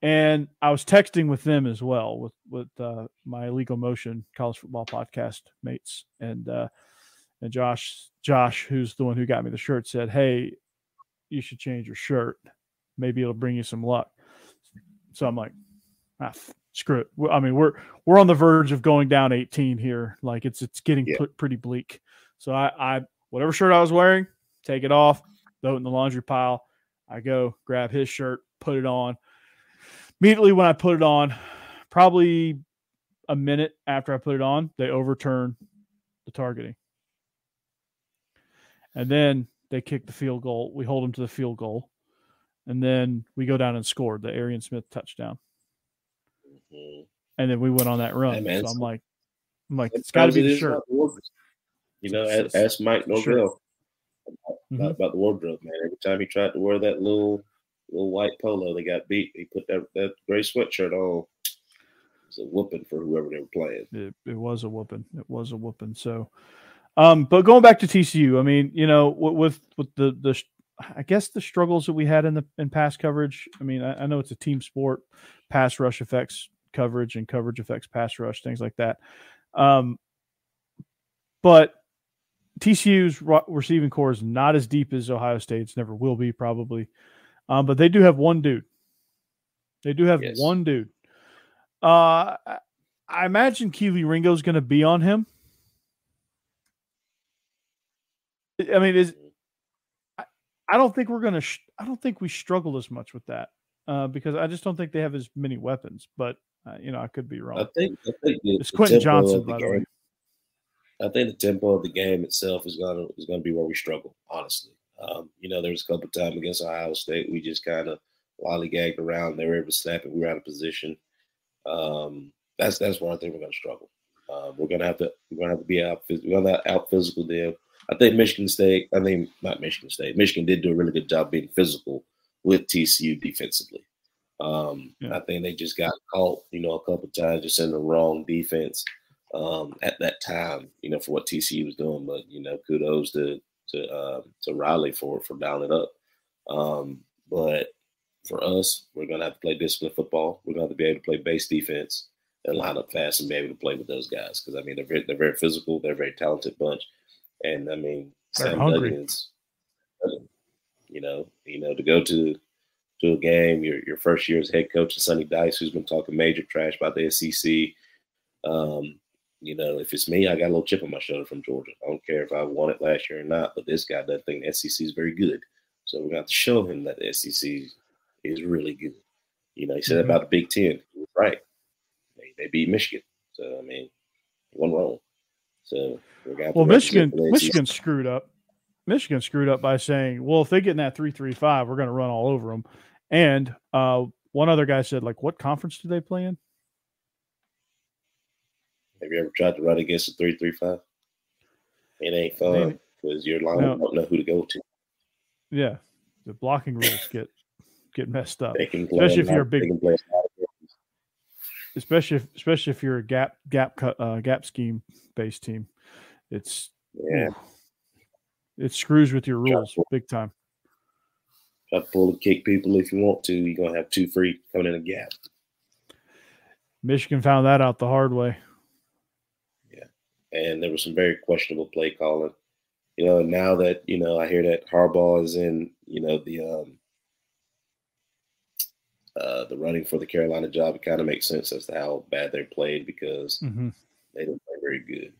[SPEAKER 2] and I was texting with them as well with with uh, my Legal Motion College Football Podcast mates, and uh, and Josh Josh, who's the one who got me the shirt, said, "Hey, you should change your shirt. Maybe it'll bring you some luck." So I'm like, ah, screw it. I mean, we're we're on the verge of going down 18 here. Like it's it's getting yeah. pretty bleak. So I, I whatever shirt I was wearing, take it off, throw it in the laundry pile. I go grab his shirt, put it on. Immediately when I put it on, probably a minute after I put it on, they overturn the targeting. And then they kick the field goal. We hold them to the field goal. And then we go down and scored the Arian Smith touchdown. And then we went on that run. Hey, so I'm like, I'm like, it's got to be the shirt.
[SPEAKER 3] You know, ask, ask Mike Norvell sure. about, mm-hmm. about, the wardrobe, man. Every time he tried to wear that little little white polo, they got beat. He put that that gray sweatshirt on. It was a whooping for whoever they were playing.
[SPEAKER 2] It, it was a whooping. It was a whooping. So, um, but going back to TCU, I mean, you know, with with the the I guess the struggles that we had in the in pass coverage. I mean, I, I know it's a team sport. Pass rush affects coverage, and coverage affects pass rush, things like that. Um, but TCU's receiving corps is not as deep as Ohio State's, never will be probably. Um, but they do have one dude. They do have yes. one dude. Uh, I imagine Kelee Ringo is going to be on him. I mean, is I, I don't think we're going to. Sh- I don't think we struggle as much with that uh, because I just don't think they have as many weapons. But uh, you know, I could be wrong.
[SPEAKER 3] I think, I think the,
[SPEAKER 2] it's Quentin Johnston, by the way.
[SPEAKER 3] I think the tempo of the game itself is gonna is gonna be where we struggle. Honestly, um, you know, there was a couple times against Ohio State we just kind of lollygagged around. They were able to snap it. We were out of position. Um, that's that's where I think we're gonna struggle. Um, we're gonna have to we're gonna have to be out. We're gonna out physical them. I think Michigan State. I think not Michigan State. Michigan did do a really good job being physical with TCU defensively. Um, yeah. I think they just got caught, you know, a couple times just in the wrong defense um, at that time, you know, for what TCU was doing. But you know, kudos to to uh, to Riley for for dialing up. Um, but for us, we're gonna have to play disciplined football. We're gonna have to be able to play base defense and line up fast and be able to play with those guys because I mean they're very, they're very physical. They're a very talented bunch, and I mean
[SPEAKER 2] they're Sam hungry. Duggan's,
[SPEAKER 3] you know, you know to go to to a game, your your first year as head coach, Sonny Dykes, who's been talking major trash about the SEC. Um, you know, if it's me, I got a little chip on my shoulder from Georgia. I don't care if I won it last year or not, but this guy doesn't think the SEC is very good. So we're going to have to show him that the SEC is really good. You know, he said mm-hmm. about the Big Ten. He was right. They, they beat Michigan. So, I mean, one wrong. So
[SPEAKER 2] Well, Michigan, Michigan screwed up. Michigan screwed up by saying, well, if they get in that 335, we're going to run all over them. And uh, one other guy said, like, what conference do they play in?
[SPEAKER 3] Have you ever tried to run against a three three five? It ain't fun because your line no. don't know who to go to.
[SPEAKER 2] Yeah, the blocking rules get get messed up, especially if you're a big. Especially if, especially if you're a gap gap cut uh, gap scheme based team, it's
[SPEAKER 3] yeah,
[SPEAKER 2] it screws with your rules big time.
[SPEAKER 3] Try to pull and kick people if you want to. You're gonna have two free coming in a gap.
[SPEAKER 2] Michigan found that out the hard way Yeah,
[SPEAKER 3] and there was some very questionable play calling. You know, now that you know, I hear that Harbaugh is in, you know, the um, uh, the running for the Carolina job. It kind of makes sense as to how bad they played because mm-hmm. they didn't play very good.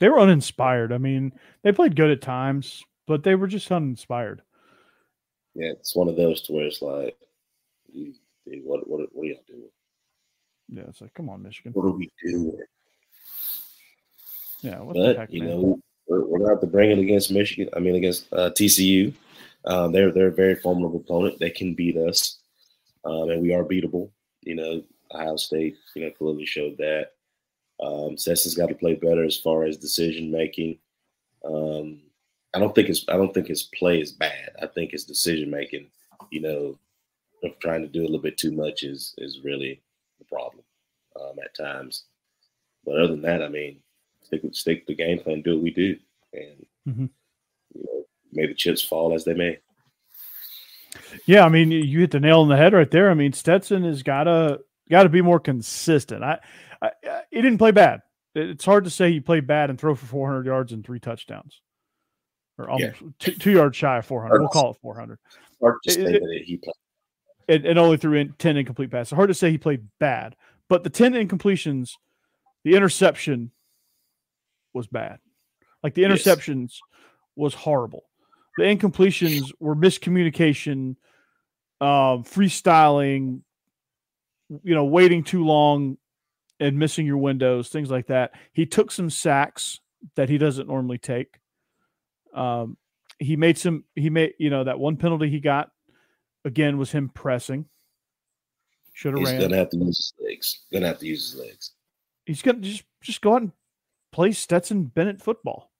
[SPEAKER 2] They were uninspired. I mean, they played good at times, but they were just uninspired.
[SPEAKER 3] Yeah, it's one of those to where it's like, what what what are y'all doing?
[SPEAKER 2] Yeah, it's like, come on, Michigan.
[SPEAKER 3] What are we doing?
[SPEAKER 2] Yeah,
[SPEAKER 3] but
[SPEAKER 2] heck,
[SPEAKER 3] you man? know we're, we're going to have to bring it against Michigan. I mean against uh, TCU. Um, they're they're a very formidable opponent. They can beat us, um, and we are beatable. You know, Ohio State, you know, clearly showed that. Um, Stetson's got to play better as far as decision making. Um, I don't think his I don't think his play is bad. I think his decision making, you know, of trying to do a little bit too much is is really the problem um, at times. But other than that, I mean, stick stick the game plan, do what we do, and mm-hmm. you know, may the chips fall as they may.
[SPEAKER 2] Yeah, I mean, you hit the nail on the head right there. I mean, Stetson has got to got to be more consistent. I, I, he didn't play bad. It's hard to say he played bad and throw for 400 yards and three touchdowns, or almost yeah. two, two, yards shy of 400. We'll call it 400.
[SPEAKER 3] Hard to say it, that he played.
[SPEAKER 2] And, and only threw in 10 incomplete passes. Hard to say he played bad, but the 10 incompletions, the interception was bad. Like the interceptions yes. was horrible. The incompletions were miscommunication, uh, freestyling, you know, waiting too long and missing your windows, things like that. He took some sacks that he doesn't normally take. Um, he made some. He made you know that one penalty he got again was him pressing.
[SPEAKER 3] Should have ran. He's gonna have to use his legs. Gonna have to use his legs.
[SPEAKER 2] He's gonna just just go out and play Stetson Bennett football.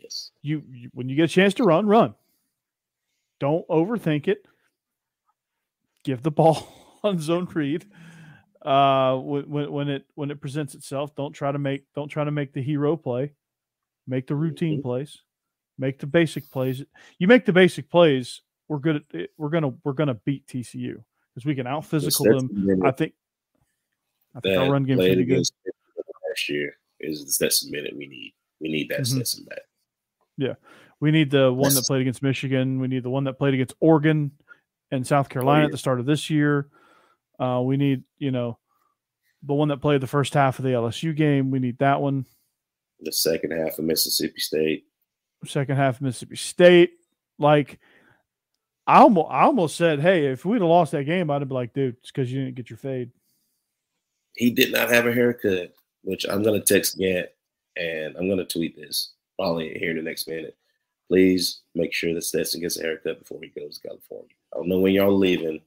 [SPEAKER 3] Yes.
[SPEAKER 2] You, you when you get a chance to run, run. Don't overthink it. Give the ball on zone read. Uh, when, when it when it presents itself, don't try to make don't try to make the hero play. Make the routine mm-hmm. plays. Make the basic plays. You make the basic plays, we're good. At, we're gonna we're gonna beat TCU because we can out physical them. I think.
[SPEAKER 3] I think our run game played against last year is the Stetson minute we need. We need that mm-hmm. Stetson back.
[SPEAKER 2] Yeah, we need the one that played against Michigan. We need the one that played against Oregon and South Carolina oh, yeah. at the start of this year. Uh, we need you know the one that played the first half of the LSU game. We need that one.
[SPEAKER 3] The second half of Mississippi State.
[SPEAKER 2] Second half of Mississippi State. Like I almost, I almost said, "Hey, if we'd have lost that game, I'd have been like, dude, it's because you didn't get your fade."
[SPEAKER 3] He did not have a haircut, which I'm gonna text Gant and I'm gonna tweet this probably here in the next minute. Please make sure that Stetson gets a haircut before he goes to California. I don't know when y'all leaving,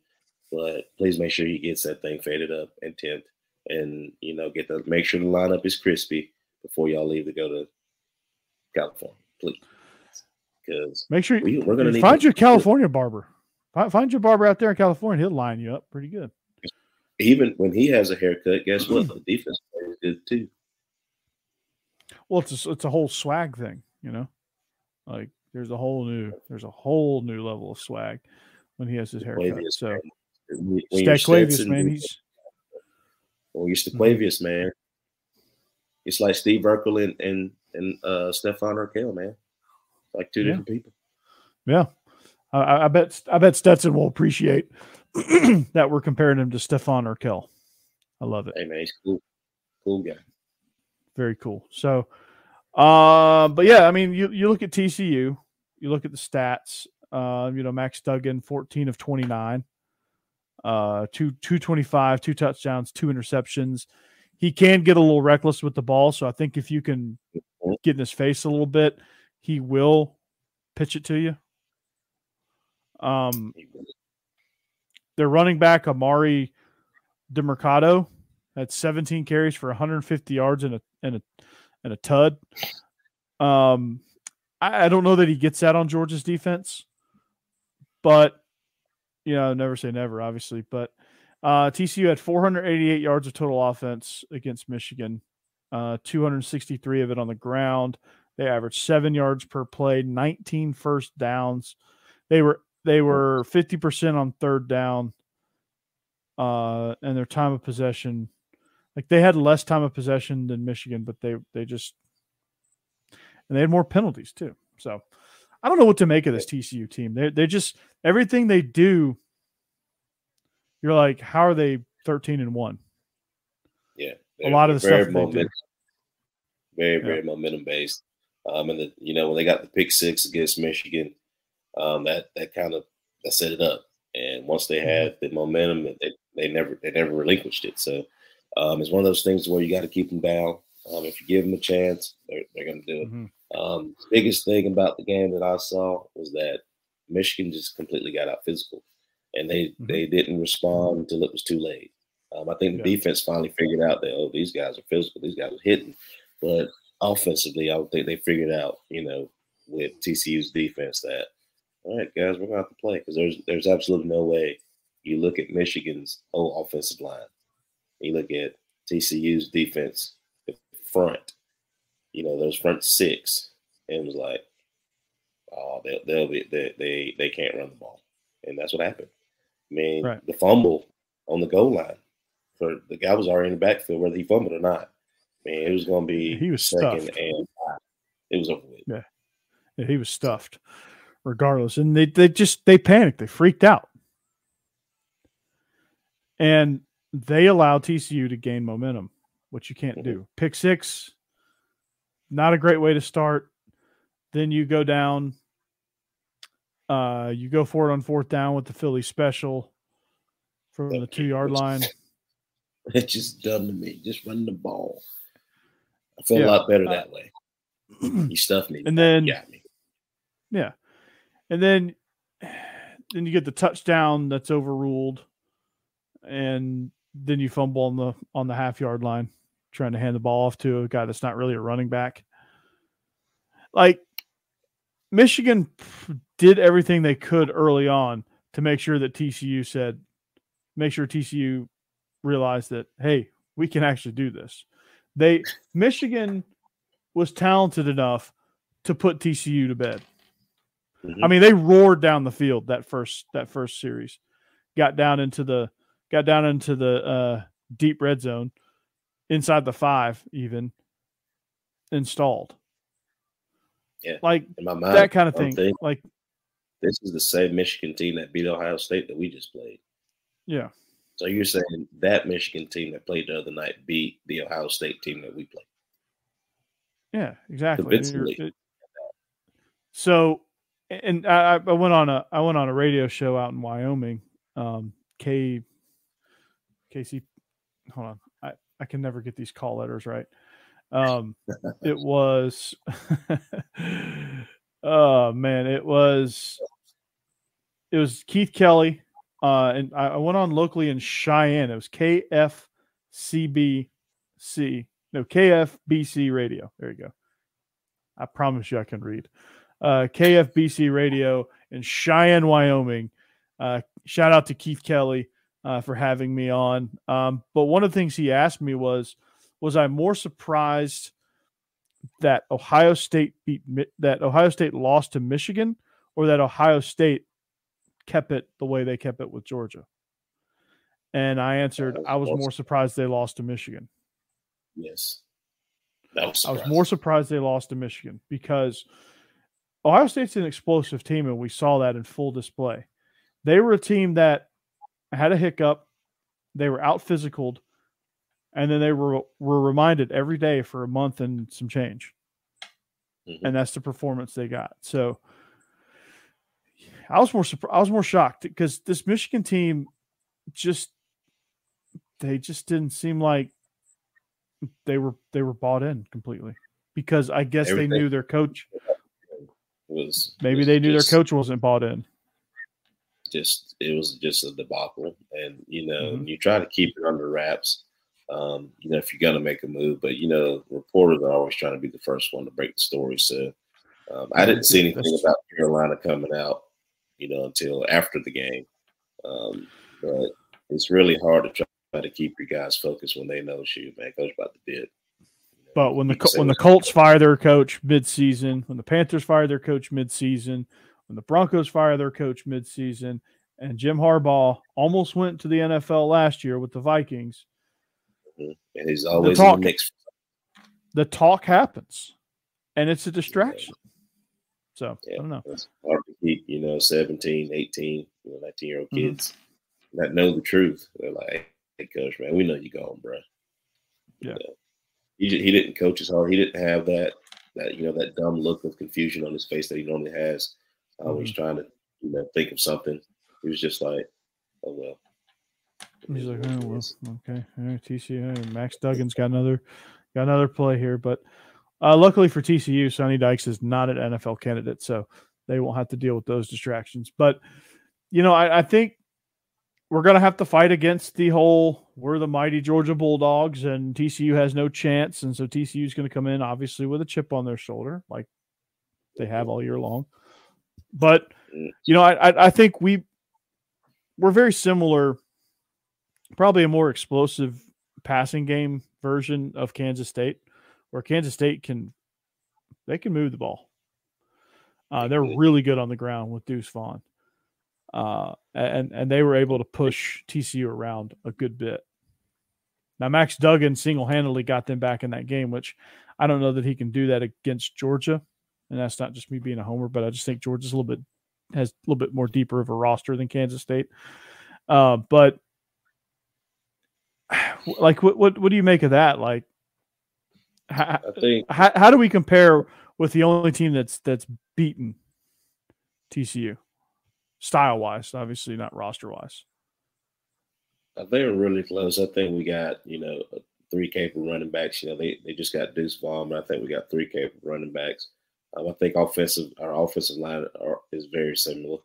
[SPEAKER 3] but please make sure he gets that thing faded up and tint, and you know, get the make sure the lineup is crispy before y'all leave to go to California, please because
[SPEAKER 2] make sure we, are to find your California barber. Find, find your barber out there in California. He'll line you up pretty good.
[SPEAKER 3] Even when he has a haircut, guess what? The defense plays good too.
[SPEAKER 2] Well, it's a, it's a whole swag thing, you know. Like there's a whole new there's a whole new level of swag when he has his haircut. so Steklavius, man, he's
[SPEAKER 3] well, you're Steklavius, man. It's like Steve Urkel and and, and uh Stefan Urquelle, man like two yeah. different people.
[SPEAKER 2] Yeah, I, I, bet I bet Stetson will appreciate that we're comparing him to Stefan Urquelle. I love it.
[SPEAKER 3] Hey man, he's cool, cool guy.
[SPEAKER 2] Very cool. So, uh, but yeah, I mean, you you look at TCU, you look at the stats. Uh, you know, Max Duggan, fourteen of twenty nine, uh, two two twenty five, two touchdowns, two interceptions. He can get a little reckless with the ball, so I think if you can mm-hmm. get in his face a little bit, he will pitch it to you. Um, they're running back Emari Demercado had 17 carries for 150 yards and a and a and a tud. Um, I, I don't know that he gets that on Georgia's defense, but you know, never say never, obviously. But uh, TCU had 488 yards of total offense against Michigan, uh, 263 of it on the ground. They averaged seven yards per play, 19 first downs. They were they were 50% on third down. Uh, and their time of possession, like they had less time of possession than Michigan, but they they just and they had more penalties too. So I don't know what to make of this TCU team. They they just everything they do. You're like, how are they 13 and one?
[SPEAKER 3] Yeah,
[SPEAKER 2] a lot of the stuff
[SPEAKER 3] momentum, very very yeah. momentum based. Um, and the, you know when they got the pick six against Michigan, um, that that kind of that set it up. And once they mm-hmm. had the momentum, they they never they never relinquished it. So um, it's one of those things where you got to keep them down. Um, if you give them a chance, they're they're going to do it. Mm-hmm. Um, biggest thing about the game that I saw was that Michigan just completely got out physical, and they mm-hmm. they didn't respond until it was too late. Um, I think the yeah. defense finally figured out that oh these guys are physical, these guys are hitting, but offensively, I don't think they figured out, you know, with TCU's defense that, all right, guys, we're going to have to play because there's there's absolutely no way you look at Michigan's whole offensive line, you look at TCU's defense front, you know, those front six, and it was like, oh, they'll, they'll be they, they they can't run the ball, and that's what happened. I mean, right. the fumble on the goal line for the guy was already in the backfield, whether he fumbled or not. Man, it was going to be
[SPEAKER 2] he was second stuffed. and
[SPEAKER 3] it was over with.
[SPEAKER 2] Yeah. yeah, he was stuffed, regardless, and they they just they panicked, they freaked out, and they allowed TCU to gain momentum, which you can't mm-hmm. do. Pick six, not a great way to start. Then you go down. Uh, you go for it on fourth down with the Philly special from the two yard line.
[SPEAKER 3] It's just dumb to me. Just run the ball. I feel yeah. a lot better uh, that way. you stuffed me.
[SPEAKER 2] And then
[SPEAKER 3] yeah,
[SPEAKER 2] yeah, and then then you get the touchdown that's overruled, and then you fumble on the on the half yard line, trying to hand the ball off to a guy that's not really a running back. Like Michigan did everything they could early on to make sure that TCU said, make sure TCU realized that hey, we can actually do this. They Michigan was talented enough to put TCU to bed. Mm-hmm. I mean, they roared down the field that first that first series, got down into the got down into the uh, deep red zone, inside the five even, installed.
[SPEAKER 3] Yeah,
[SPEAKER 2] like mind, that kind of thing. Like
[SPEAKER 3] this is the same Michigan team that beat Ohio State that we just played.
[SPEAKER 2] Yeah.
[SPEAKER 3] So you're saying that Michigan team that played the other night beat the Ohio State team that we played?
[SPEAKER 2] Yeah, exactly. So, and I, I went on a I went on a radio show out in Wyoming. Um, K, Casey, hold on, I can never get these call letters right. Um, it was, oh man, it was, it was Keith Kelly. Uh, and I, I went on locally in Cheyenne. It was KFCBC no, KFBC Radio. There you go. I promise you I can read. Uh, KFBC Radio in Cheyenne, Wyoming. Uh, shout out to Keith Kelly uh, for having me on. Um, but one of the things he asked me was, was I more surprised that Ohio State beat that Ohio State lost to Michigan, or that Ohio State kept it the way they kept it with Georgia? And I answered, I was more surprised they lost to Michigan.
[SPEAKER 3] Yes.
[SPEAKER 2] That Was I was more surprised they lost to Michigan because Ohio State's an explosive team, and we saw that in full display. They were a team that had a hiccup, they were out physicaled, and then they were were reminded every day for a month and some change. Mm-hmm. And that's the performance they got. So I was more surprised. I was more shocked because this Michigan team just they just didn't seem like they were they were bought in completely because I guess Everything. they knew their coach
[SPEAKER 3] was
[SPEAKER 2] maybe
[SPEAKER 3] was
[SPEAKER 2] they knew just, their coach wasn't bought in.
[SPEAKER 3] Just it was just a debacle, and you know mm-hmm. you try to keep it under wraps. Um, you know if you're gonna make a move, but you know reporters are always trying to be the first one to break the story. So um, I didn't see anything about Carolina coming out, you know, until after the game. Um, but it's really hard to try to keep your guys focused when they know shoot, man, coach about to bid.
[SPEAKER 2] But when the when the Colts fire their coach midseason, when the Panthers fire their coach midseason, when the Broncos fire their coach midseason, and Jim Harbaugh almost went to the NFL last year with the Vikings,
[SPEAKER 3] and he's always the talk, the.
[SPEAKER 2] The talk happens, and it's a distraction. So yeah, I don't know.
[SPEAKER 3] It's hard to keep, you know, 17, 18, you know, 19 year old mm-hmm. kids mm-hmm. that know the truth. They're like, Hey, coach, man, we know you're gone, bro.
[SPEAKER 2] Yeah.
[SPEAKER 3] he, he didn't coach as hard. He didn't have that that you know that dumb look of confusion on his face that he normally has uh, mm-hmm. trying to you know think of something. He was just like, oh well.
[SPEAKER 2] He's like, oh well, okay. All right, TCU. Max Duggan's got another got another play here, but uh, luckily for TCU, Sonny Dykes is not an NFL candidate, so they won't have to deal with those distractions. But you know, I, I think we're going to have to fight against the whole we're the mighty Georgia Bulldogs and TCU has no chance. And so TCU is going to come in, obviously, with a chip on their shoulder, like they have all year long. But, you know, I, I think we, we're very similar, probably a more explosive passing game version of Kansas State, where Kansas State can, they can move the ball. Uh, they're really good on the ground with Deuce Vaughn uh, and and they were able to push TCU around a good bit. Now Max Duggan single handedly got them back in that game, which I don't know that he can do that against Georgia, and that's not just me being a homer, but I just think Georgia's a little bit has a little bit more deeper of a roster than Kansas State. Uh, but like, what what what do you make of that? Like, How,
[SPEAKER 3] I think
[SPEAKER 2] how, how do we compare with the only team that's that's beaten TCU, style wise, obviously not roster wise.
[SPEAKER 3] I think we're really close. I think we got you know three capable running backs. You know they, they just got Deuce Vaughn, but I think we got three capable running backs. Um, I think offensive our offensive line are, is very similar.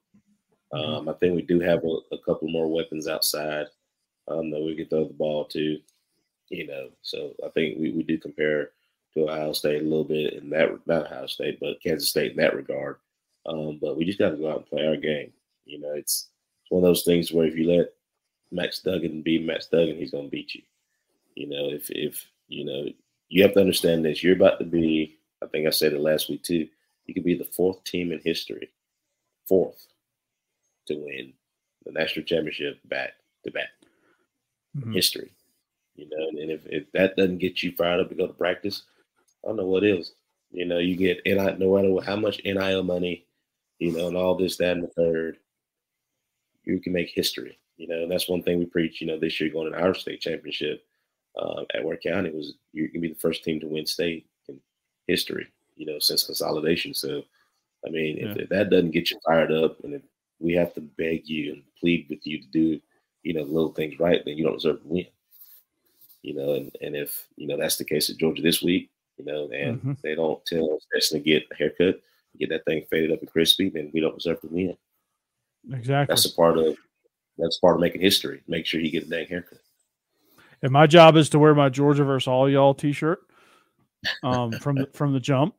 [SPEAKER 3] Um, I think we do have a, a couple more weapons outside um, that we can throw the ball to. You know, so I think we, we do compare to Ohio State a little bit in that not Ohio State, but Kansas State in that regard. Um, but we just got to go out and play our game. You know, it's, it's one of those things where if you let Max Duggan be Max Duggan, he's going to beat you. You know, if if you know, you have to understand this. You're about to be. I think I said it last week too. You could be the fourth team in history, fourth, to win the national championship back to back.
[SPEAKER 2] Mhm.
[SPEAKER 3] History, you know. And if, if that doesn't get you fired up to go to practice, I don't know what is. You know, you get NI, no matter how much NIL money, you know, and all this, that, and the third, you can make history. You know, and that's one thing we preach. You know, this year going to our state championship um, at Ware County was you can be the first team to win state history. You know, since consolidation. So, I mean, if,
[SPEAKER 2] Yeah.
[SPEAKER 3] if that doesn't get you fired up, and if we have to beg you and plead with you to do, you know, little things right, then you don't deserve to win. You know, and, and if you know that's the case at Georgia this week, you know, and
[SPEAKER 2] Mhm.
[SPEAKER 3] they don't tell Stetson to get a haircut, get that thing faded up and crispy, then we don't deserve to win.
[SPEAKER 2] Exactly.
[SPEAKER 3] That's a part of that's part of making history. Make sure you get a dang haircut.
[SPEAKER 2] And my job is to wear my Georgia versus all y'all T-shirt um, from the, from the jump.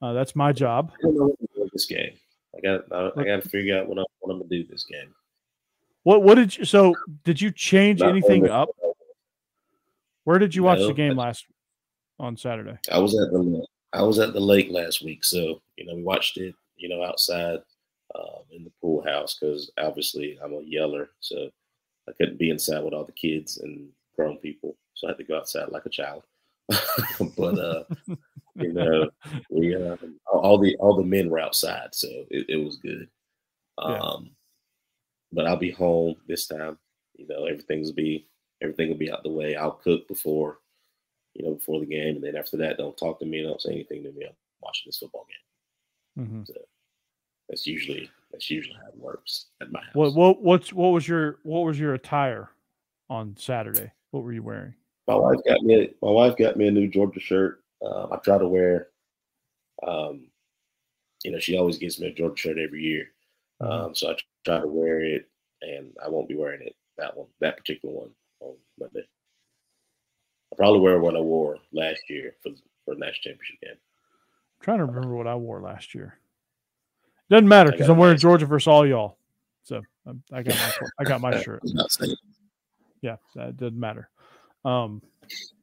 [SPEAKER 2] Uh, that's my job.
[SPEAKER 3] I don't know what to do this game. I got I, I got to figure out what, I, what I'm gonna do this game.
[SPEAKER 2] What what did you? So did you change
[SPEAKER 3] Not
[SPEAKER 2] anything up? Where did you watch
[SPEAKER 3] No,
[SPEAKER 2] the game
[SPEAKER 3] I-
[SPEAKER 2] last on Saturday?
[SPEAKER 3] I was at the I was at the lake last week, so you know we watched it. You know outside um, in the pool house because obviously I'm a yeller, so I couldn't be inside with all the kids and grown people, so I had to go outside like a child. but uh, you know, we uh, all the all the men were outside, so it, it was good.
[SPEAKER 2] Yeah.
[SPEAKER 3] Um, but I'll be home this time. You know, everything's be everything will be out the way. I'll cook before, you know, before the game, and then after that, don't talk to me, don't say anything to me. I'm watching this football game.
[SPEAKER 2] Mhm.
[SPEAKER 3] That's usually that's usually how it works at my house.
[SPEAKER 2] What what what's what was your what was your attire on Saturday? What were you wearing?
[SPEAKER 3] My wife got me my wife got me a new Georgia shirt. Um, I try to wear, um, you know, she always gives me a Georgia shirt every year. Um, so I try to wear it, and I won't be wearing it that one, that particular one on Monday. I probably wear what I wore last year for for the national championship game.
[SPEAKER 2] I'm trying to remember what I wore last year. Doesn't matter because I'm wearing. Georgia versus all y'all. So um, I got my I got my shirt.
[SPEAKER 3] I was about
[SPEAKER 2] Yeah, that doesn't matter. Um,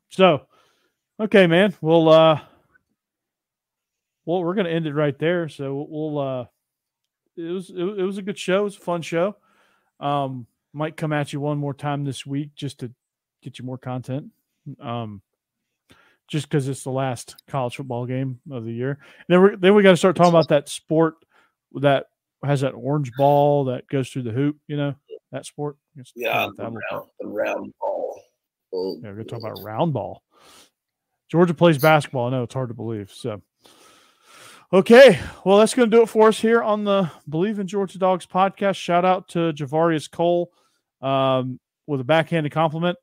[SPEAKER 2] so okay, man. Well, uh, well, we're gonna end it right there. So we'll uh, it was it, it was a good show. It was a fun show. Um, might come at you one more time this week just to get you more content. Um, just because it's the last college football game of the year. And then we then we got to start talking about that sport that has that orange ball that goes through the hoop. You know that sport. Let's
[SPEAKER 3] Yeah, the round, the round ball. Oh,
[SPEAKER 2] Yeah, we're gonna talk about round ball. Georgia plays basketball. I know it's hard to believe. So, okay, well, that's going to do it for us here on the Bleav in Georgia Dogs podcast. Shout out to Javarius Cole um, with a backhanded compliment.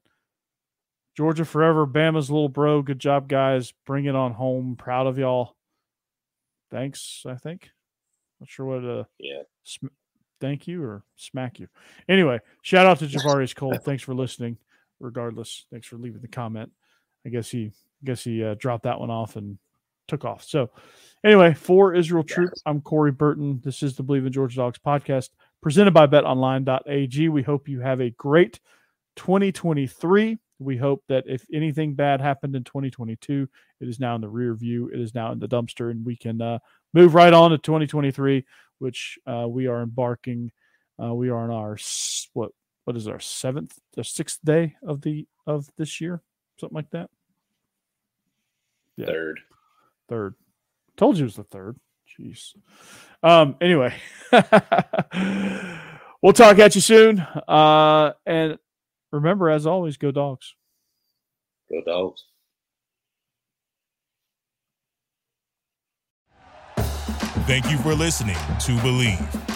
[SPEAKER 2] Georgia forever, Bama's little bro. Good job, guys. Bring it on home. Proud of y'all. Thanks. I think. Not sure what. Uh,
[SPEAKER 3] yeah.
[SPEAKER 2] sm- thank you or smack you. Anyway, shout out to Javarius Cole. Thanks for listening. Regardless, thanks for leaving the comment. I guess he I guess he uh, dropped that one off and took off. So, anyway, for Israel Troupe, I'm Corey Burton. This is the Bleav in Georgia Dogs podcast presented by BetOnline.ag. We hope you have a great 2023. We hope that if anything bad happened in 2022, it is now in the rear view. It is now in the dumpster, and we can uh, move right on to 2023, which uh, we are embarking. Uh, we are on our what what is our seventh or sixth day of the of this year, something like that. Yeah.
[SPEAKER 3] Third.
[SPEAKER 2] Third. Told you it was the third. Jeez. Um, anyway, we'll talk at you soon. Uh, and remember, as always, go dogs.
[SPEAKER 3] Go dogs.
[SPEAKER 1] Thank you for listening to Bleav.